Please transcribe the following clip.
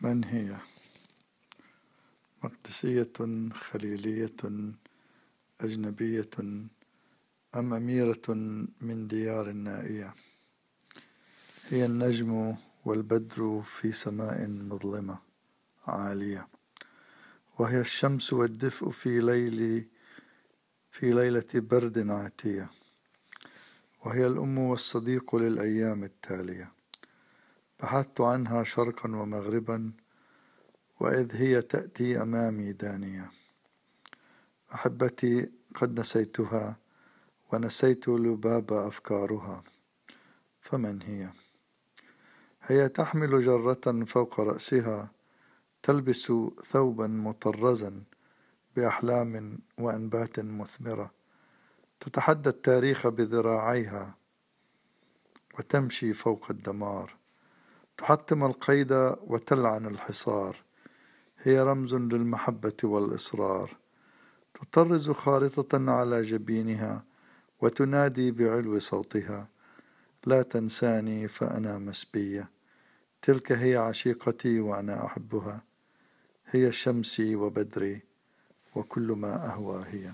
من هي؟ مقدسية خليلية أجنبية أم أميرة من ديار نائية هي النجم والبدر في سماء مظلمة عالية وهي الشمس والدفء في ليل في ليلة برد عاتية وهي الأم والصديق للأيام التالية. بحثت عنها شرقا ومغربا وإذ هي تأتي أمامي دانية. أحبتي قد نسيتها ونسيت لباب أفكارها. فمن هي؟ هي تحمل جرة فوق رأسها تلبس ثوبا مطرزا بأحلام وأنبات مثمرة. تتحدى التاريخ بذراعيها وتمشي فوق الدمار. تحطم القيد وتلعن الحصار. هي رمز للمحبة والإصرار. تطرز خارطة على جبينها وتنادي بعلو صوتها. لا تنساني فأنا مسبية. تلك هي عشيقتي وأنا أحبها. هي شمسي وبدري وكل ما أهوى هي.